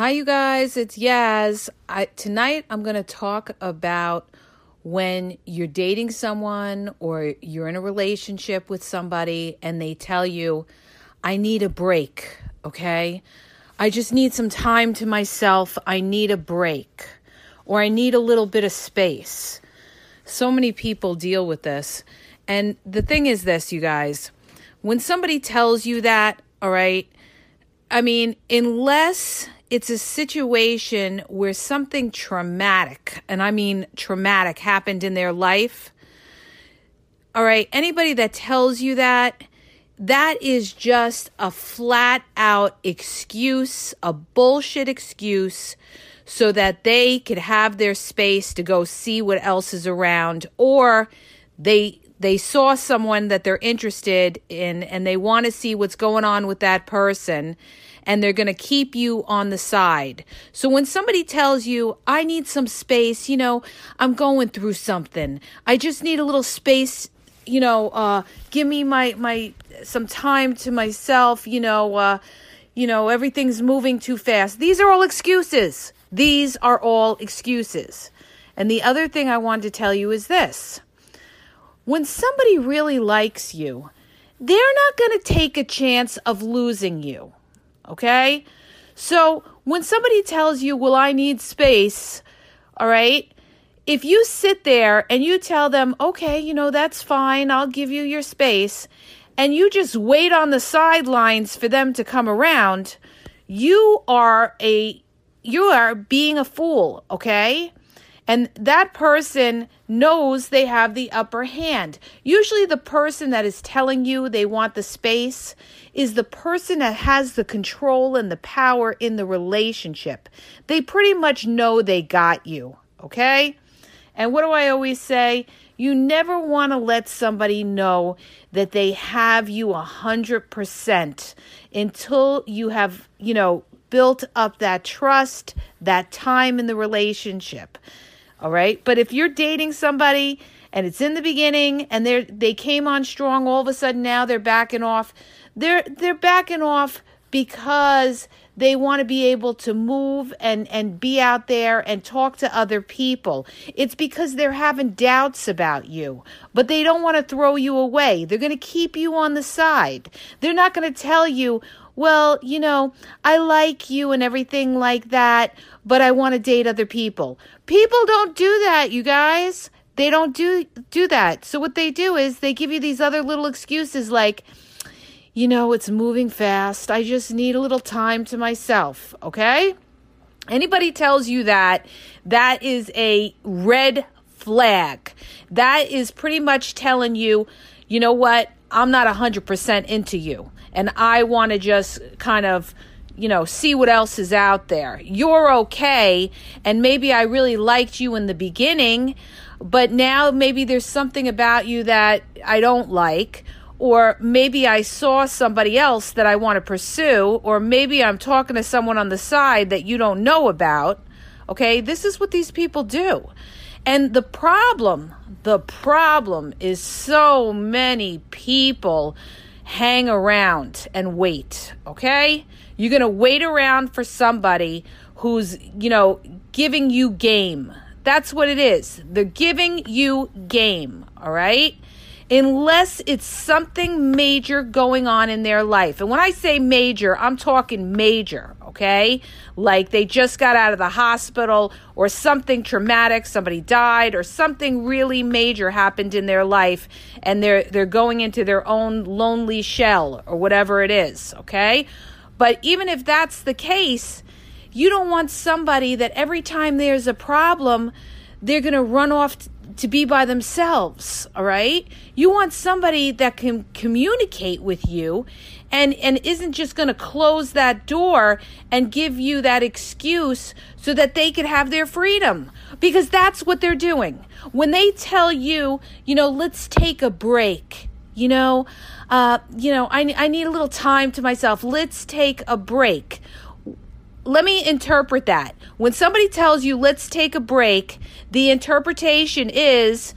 Hi, you guys. It's Yaz. I, tonight, I'm going to talk about when you're dating someone or you're in a relationship with somebody and they tell you, I need a break, okay? I just need some time to myself. I need a break, or I need a little bit of space. So many people deal with this. And the thing is this, you guys, when somebody tells you that, all right, I mean, unless it's a situation where something traumatic, and I mean traumatic, happened in their life. All right, anybody that tells you that, that is just a flat out excuse, a bullshit excuse, so that they could have their space to go see what else is around, or they they saw someone that they're interested in and they want to see what's going on with that person and they're going to keep you on the side. So when somebody tells you, I need some space, you know, I'm going through something. I just need a little space, you know, uh, give me my, my, some time to myself, you know, uh, you know, everything's moving too fast. These are all excuses. These are all excuses. And the other thing I wanted to tell you is this. When somebody really likes you, they're not going to take a chance of losing you. Okay? So when somebody tells you, well, I need space, all right? If you sit there and you tell them, okay, you know, that's fine, I'll give you your space, and you just wait on the sidelines for them to come around, you are a you are being a fool, okay? And that person knows they have the upper hand. Usually, the person that is telling you they want the space is the person that has the control and the power in the relationship. They pretty much know they got you, okay? And what do I always say? You never want to let somebody know that they have you a hundred percent until you have, you know, built up that trust, that time in the relationship. All right. But if you're dating somebody and it's in the beginning and they're they came on strong, all of a sudden now they're backing off. They're they're backing off because they want to be able to move and and be out there and talk to other people. It's because they're having doubts about you, but they don't want to throw you away. They're going to keep you on the side. They're not going to tell you, "Well, you know, I like you and everything like that, but I want to date other people." People don't do that, you guys. They don't do do that. So what they do is they give you these other little excuses like you know, it's moving fast. I just need a little time to myself, okay? Anybody tells you that, that is a red flag. That is pretty much telling you, you know what? I'm not 100% into you. And I want to just kind of you know, see what else is out there. You're okay, and maybe I really liked you in the beginning, but now maybe there's something about you that I don't like, or maybe I saw somebody else that I want to pursue, or maybe I'm talking to someone on the side that you don't know about. Okay, this is what these people do. And the problem, the problem is so many people hang around and wait, okay? You're going to wait around for somebody who's, you know, giving you game. That's what it is. They're giving you game, all right? unless it's something major going on in their life. And when I say major, I'm talking major, okay? Like they just got out of the hospital or something traumatic, somebody died or something really major happened in their life and they're they're going into their own lonely shell or whatever it is, okay? But even if that's the case, you don't want somebody that every time there's a problem, they're going to run off to be by themselves, all right? You want somebody that can communicate with you and and isn't just going to close that door and give you that excuse so that they could have their freedom because that's what they're doing. When they tell you, you know, let's take a break, you know, uh, you know, I, I need a little time to myself. Let's take a break let me interpret that. When somebody tells you, let's take a break, the interpretation is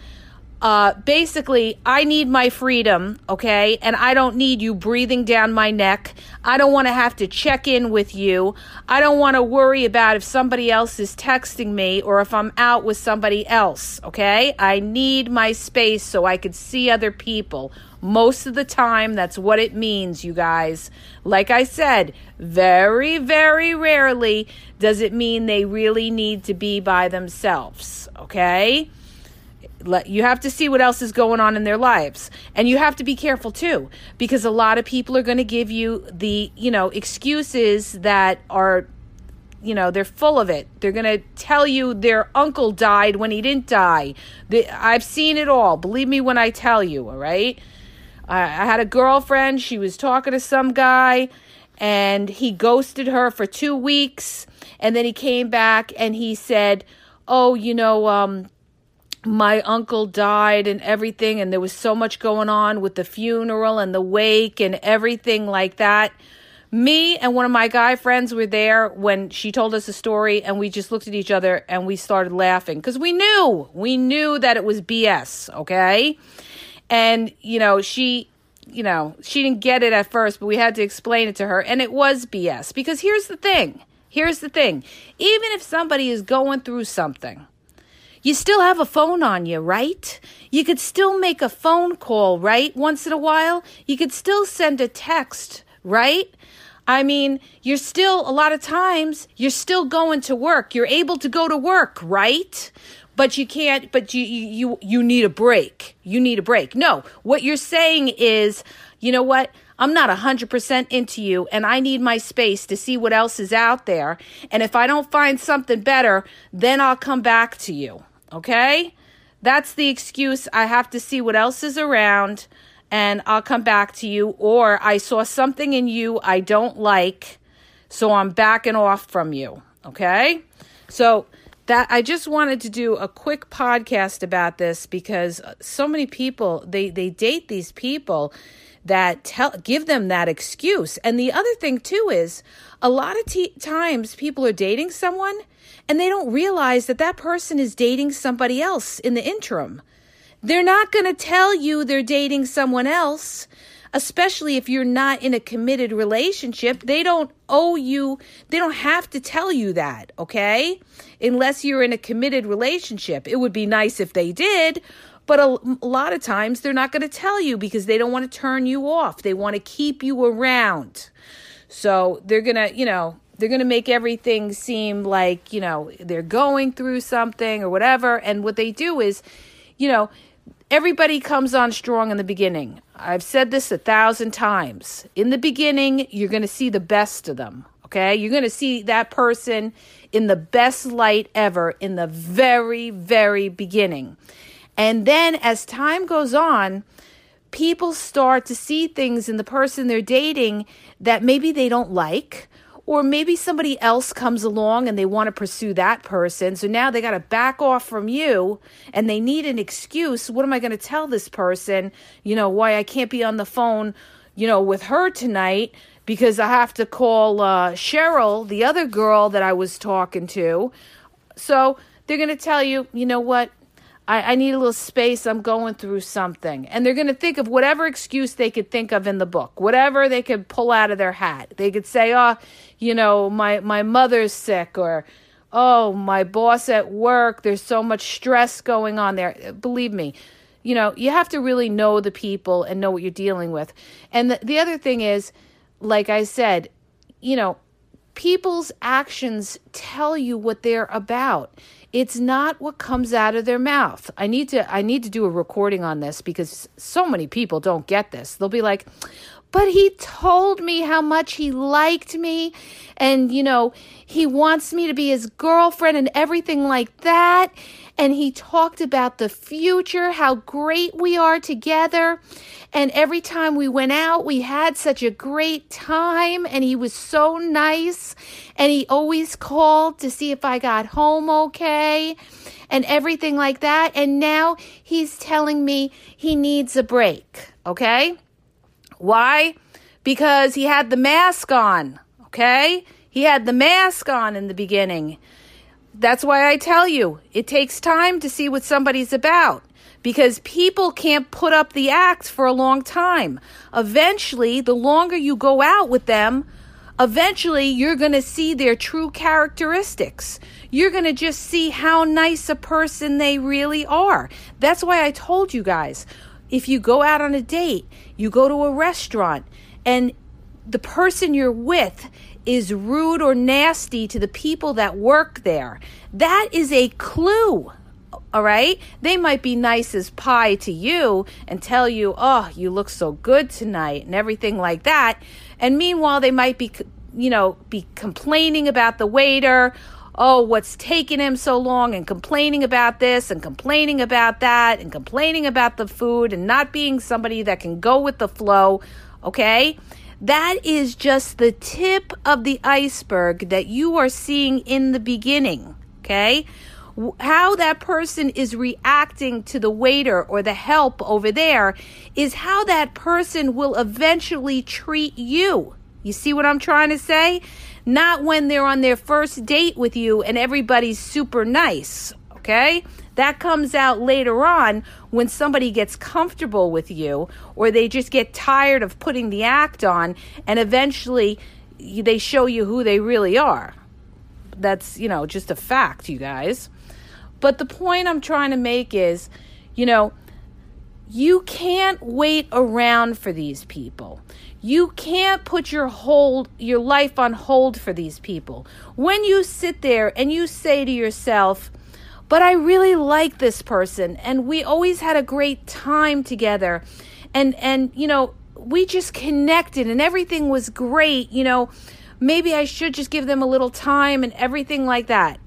uh, basically, I need my freedom, okay? And I don't need you breathing down my neck. I don't want to have to check in with you. I don't want to worry about if somebody else is texting me or if I'm out with somebody else, okay? I need my space so I could see other people. Most of the time, that's what it means, you guys. Like I said, very, very rarely does it mean they really need to be by themselves, okay? Let you have to see what else is going on in their lives. And you have to be careful too because a lot of people are going to give you the you know excuses that are you know they're full of it. They're going to tell you their uncle died when he didn't die. The, i've seen it all. Believe me when i tell you all right? I, I had a girlfriend. She was talking to some guy and he ghosted her for two weeks and then he came back and he said oh you know um my uncle died and everything and there was so much going on with the funeral and the wake and everything like that. Me and one of my guy friends were there when she told us the story and we just looked at each other and we started laughing. Because we knew we knew that it was bs okay? And you know she you know she didn't get it at first but we had to explain it to her and it was bs because here's the thing here's the thing. Even if somebody is going through something you still have a phone on you, right? You could still make a phone call, right? Once in a while. You could still send a text, right? I mean, you're still, a lot of times, you're still going to work. You're able to go to work, right? But you can't, but you, you, you need a break. You need a break. No, what you're saying is, you know what? I'm not 100% into you and I need my space to see what else is out there. And if I don't find something better, then I'll come back to you. Okay? That's the excuse. I have to see what else is around and I'll come back to you. Or I saw something in you I don't like, so I'm backing off from you. Okay? So that I just wanted to do a quick podcast about this because so many people they they date these people that tell give them that excuse. And the other thing too is a lot of t- times people are dating someone and they don't realize that that person is dating somebody else in the interim. They're not going to tell you they're dating someone else, especially if you're not in a committed relationship. They don't owe you, they don't have to tell you that, okay? Unless you're in a committed relationship. It would be nice if they did, but a, a lot of times they're not going to tell you because they don't want to turn you off. They want to keep you around. So they're going to, you know, they're going to make everything seem like, you know, they're going through something or whatever. And what they do is, you know, everybody comes on strong in the beginning. I've said this a thousand times. In the beginning, you're going to see the best of them. Okay. You're going to see that person in the best light ever in the very, very beginning. And then as time goes on, people start to see things in the person they're dating that maybe they don't like or maybe somebody else comes along and they want to pursue that person. So now they got to back off from you and they need an excuse. What am I going to tell this person? You know, why I can't be on the phone, you know, with her tonight because I have to call uh, Cheryl, the other girl that I was talking to. So they're going to tell you, you know what? I, I need a little space. I'm going through something. And they're going to think of whatever excuse they could think of in the book, whatever they could pull out of their hat. They could say, oh, you know, my, my mother's sick, or, oh, my boss at work, there's so much stress going on there. Believe me, you know, you have to really know the people and know what you're dealing with. And the, the other thing is, like I said, you know, people's actions tell you what they're about. It's not what comes out of their mouth. I need to I need to do a recording on this because so many people don't get this. They'll be like, but he told me how much he liked me and you know he wants me to be his girlfriend and everything like that and he talked about the future how great we are together and every time we went out we had such a great time and he was so nice and he always called to see if I got home okay and everything like that and now he's telling me he needs a break okay why? Because he had the mask on, okay? He had the mask on in the beginning. That's why I tell you, it takes time to see what somebody's about because people can't put up the act for a long time. Eventually, the longer you go out with them, eventually you're going to see their true characteristics. You're going to just see how nice a person they really are. That's why I told you guys if you go out on a date, you go to a restaurant, and the person you're with is rude or nasty to the people that work there, that is a clue. All right? They might be nice as pie to you and tell you, oh, you look so good tonight and everything like that. And meanwhile, they might be, you know, be complaining about the waiter oh, what's taking him so long and complaining about this and complaining about that and complaining about the food and not being somebody that can go with the flow, okay? That is just the tip of the iceberg that you are seeing in the beginning, okay? How that person is reacting to the waiter or the help over there is how that person will eventually treat you. You see what I'm trying to say? not when they're on their first date with you and everybody's super nice, okay? That comes out later on when somebody gets comfortable with you or they just get tired of putting the act on and eventually they show you who they really are. That's, you know, just a fact, you guys. But the point I'm trying to make is, you know, you can't wait around for these people. You can't put your hold your life on hold for these people. When you sit there and you say to yourself, "But I really like this person and we always had a great time together." And and you know, we just connected and everything was great, you know, maybe I should just give them a little time and everything like that.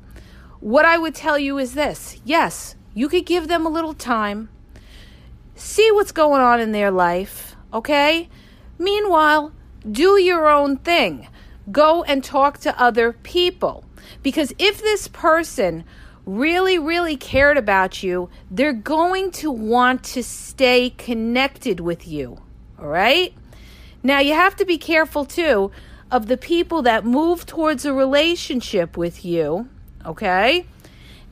What I would tell you is this. Yes, you could give them a little time. See what's going on in their life, okay? Meanwhile, do your own thing. Go and talk to other people. Because if this person really, really cared about you, they're going to want to stay connected with you. All right? Now, you have to be careful too of the people that move towards a relationship with you. Okay?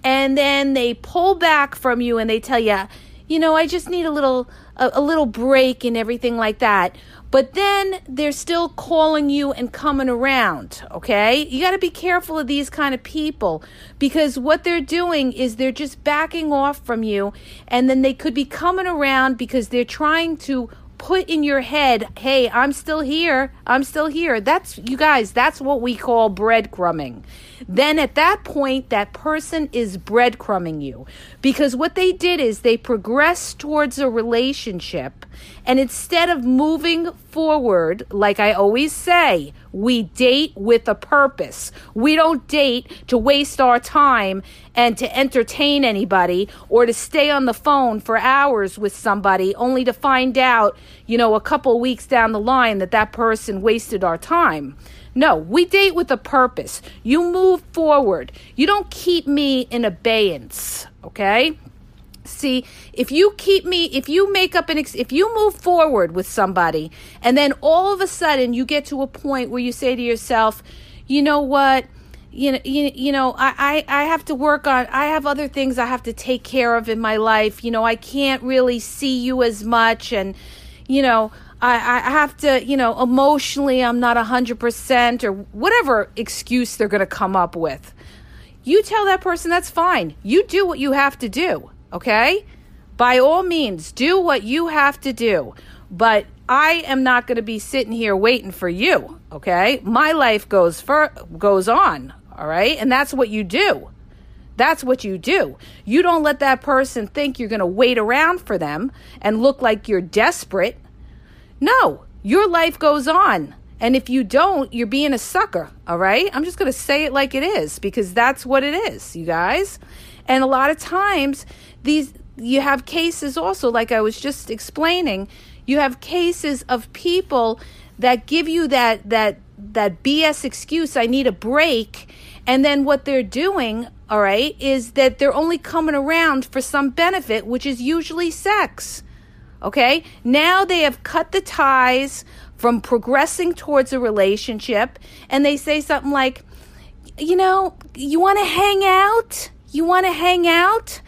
And then they pull back from you and they tell you, you know, I just need a little a, a little break and everything like that. But then they're still calling you and coming around, okay? You got to be careful of these kind of people because what they're doing is they're just backing off from you and then they could be coming around because they're trying to put in your head, hey, I'm still here. I'm still here. That's, you guys, that's what we call breadcrumbing then at that point, that person is breadcrumbing you. Because what they did is they progressed towards a relationship, and instead of moving forward, like I always say, we date with a purpose. We don't date to waste our time and to entertain anybody or to stay on the phone for hours with somebody only to find out, you know, a couple weeks down the line that that person wasted our time. No, we date with a purpose. You move forward. You don't keep me in abeyance, okay? See, if you keep me, if you make up an, ex- if you move forward with somebody and then all of a sudden you get to a point where you say to yourself, you know what? You know, you, you know, I, I, I have to work on, I have other things I have to take care of in my life. You know, I can't really see you as much. And, you know, I, I have to, you know, emotionally, I'm not 100% or whatever excuse they're going to come up with. You tell that person that's fine. You do what you have to do, okay? by all means, do what you have to do. But I am not going to be sitting here waiting for you, okay? My life goes for goes on, all right? And that's what you do. That's what you do. You don't let that person think you're going to wait around for them and look like you're desperate. No, your life goes on. And if you don't, you're being a sucker, all right? I'm just going to say it like it is because that's what it is, you guys. And a lot of times these you have cases also like I was just explaining, you have cases of people that give you that that that BS excuse, I need a break, and then what they're doing, all right, is that they're only coming around for some benefit, which is usually sex. Okay? Now they have cut the ties from progressing towards a relationship and they say something like, you know, you want to hang out? You want to hang out?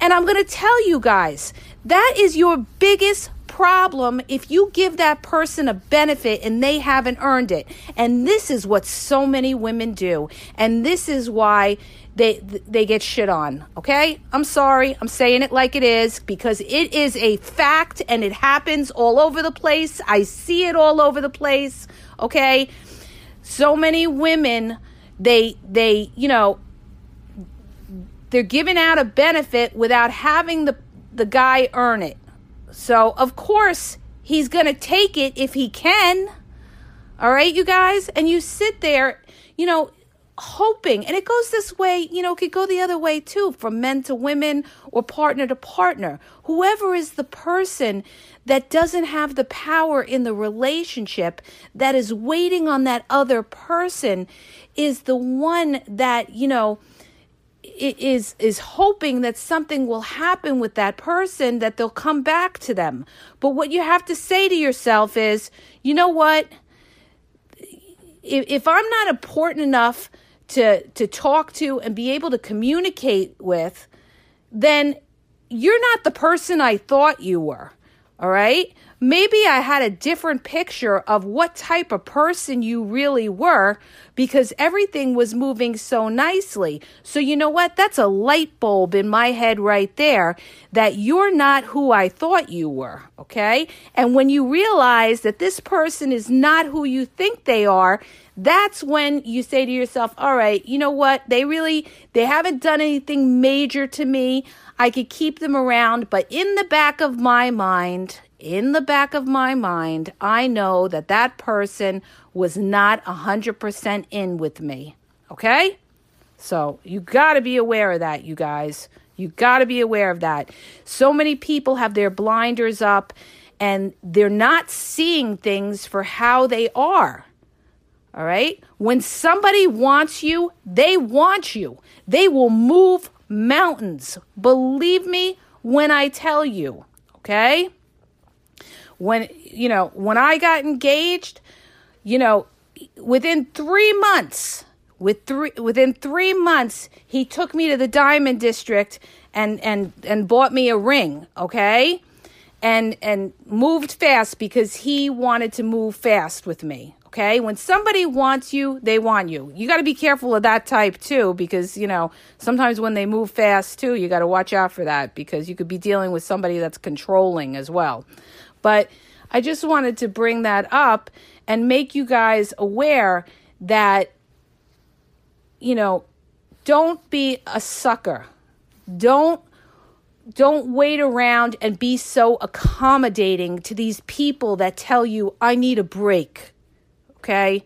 And I'm going to tell you guys, that is your biggest problem if you give that person a benefit and they haven't earned it. And this is what so many women do. And this is why they they get shit on. Okay? I'm sorry. I'm saying it like it is because it is a fact and it happens all over the place. I see it all over the place. Okay? So many women they they, you know, they're giving out a benefit without having the the guy earn it. So, of course, he's going to take it if he can. All right, you guys? And you sit there, you know, hoping, and it goes this way, you know, it could go the other way too, from men to women or partner to partner. Whoever is the person that doesn't have the power in the relationship that is waiting on that other person is the one that, you know, is is hoping that something will happen with that person that they'll come back to them. But what you have to say to yourself is you know what? If, if i'm not important enough to to talk to and be able to communicate with then you're not the person i thought you were all right maybe I had a different picture of what type of person you really were because everything was moving so nicely. So, you know what? That's a light bulb in my head right there that you're not who I thought you were. Okay. And when you realize that this person is not who you think they are, that's when you say to yourself, all right, you know what? They really, they haven't done anything major to me. I could keep them around, but in the back of my mind, in the back of my mind, I know that that person was not 100% in with me. Okay? So you got to be aware of that, you guys. You got to be aware of that. So many people have their blinders up and they're not seeing things for how they are. All right? When somebody wants you, they want you. They will move mountains. Believe me when I tell you. Okay? when you know when i got engaged you know within three months with three within three months he took me to the diamond district and and and bought me a ring okay and and moved fast because he wanted to move fast with me okay when somebody wants you they want you you got to be careful of that type too because you know sometimes when they move fast too you got to watch out for that because you could be dealing with somebody that's controlling as well but I just wanted to bring that up and make you guys aware that, you know, don't be a sucker. Don't don't wait around and be so accommodating to these people that tell you I need a break. Okay?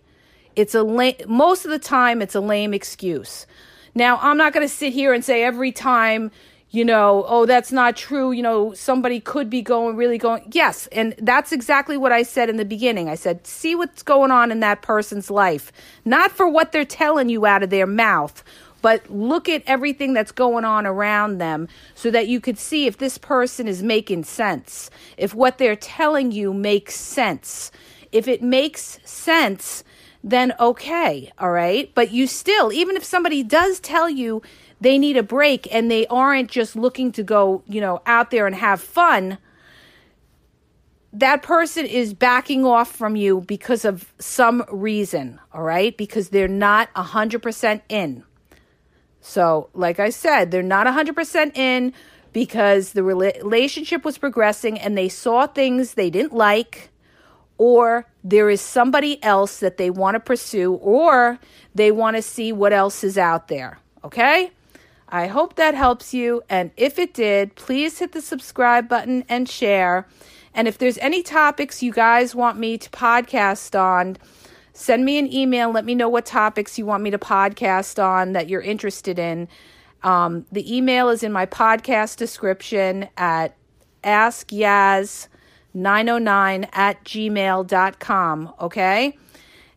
It's a lame, most of the time it's a lame excuse. Now, I'm not going to sit here and say every time you know, oh, that's not true. You know, somebody could be going, really going. Yes. And that's exactly what I said in the beginning. I said, see what's going on in that person's life, not for what they're telling you out of their mouth, but look at everything that's going on around them so that you could see if this person is making sense, if what they're telling you makes sense. If it makes sense, then okay, all right? But you still, even if somebody does tell you, they need a break and they aren't just looking to go, you know, out there and have fun, that person is backing off from you because of some reason, all right? Because they're not 100% in. So, like I said, they're not 100% in because the relationship was progressing and they saw things they didn't like, or there is somebody else that they want to pursue, or they want to see what else is out there. Okay? I hope that helps you. And if it did, please hit the subscribe button and share. And if there's any topics you guys want me to podcast on, send me an email. Let me know what topics you want me to podcast on that you're interested in. Um, the email is in my podcast description at askyaz909 at gmail.com. Okay.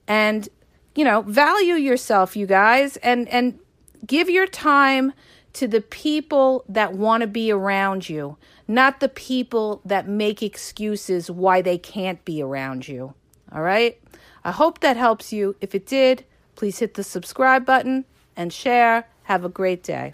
And, you know, value yourself, you guys, and, and give your time to the people that want to be around you, not the people that make excuses why they can't be around you. All right? I hope that helps you. If it did, please hit the subscribe button and share. Have a great day.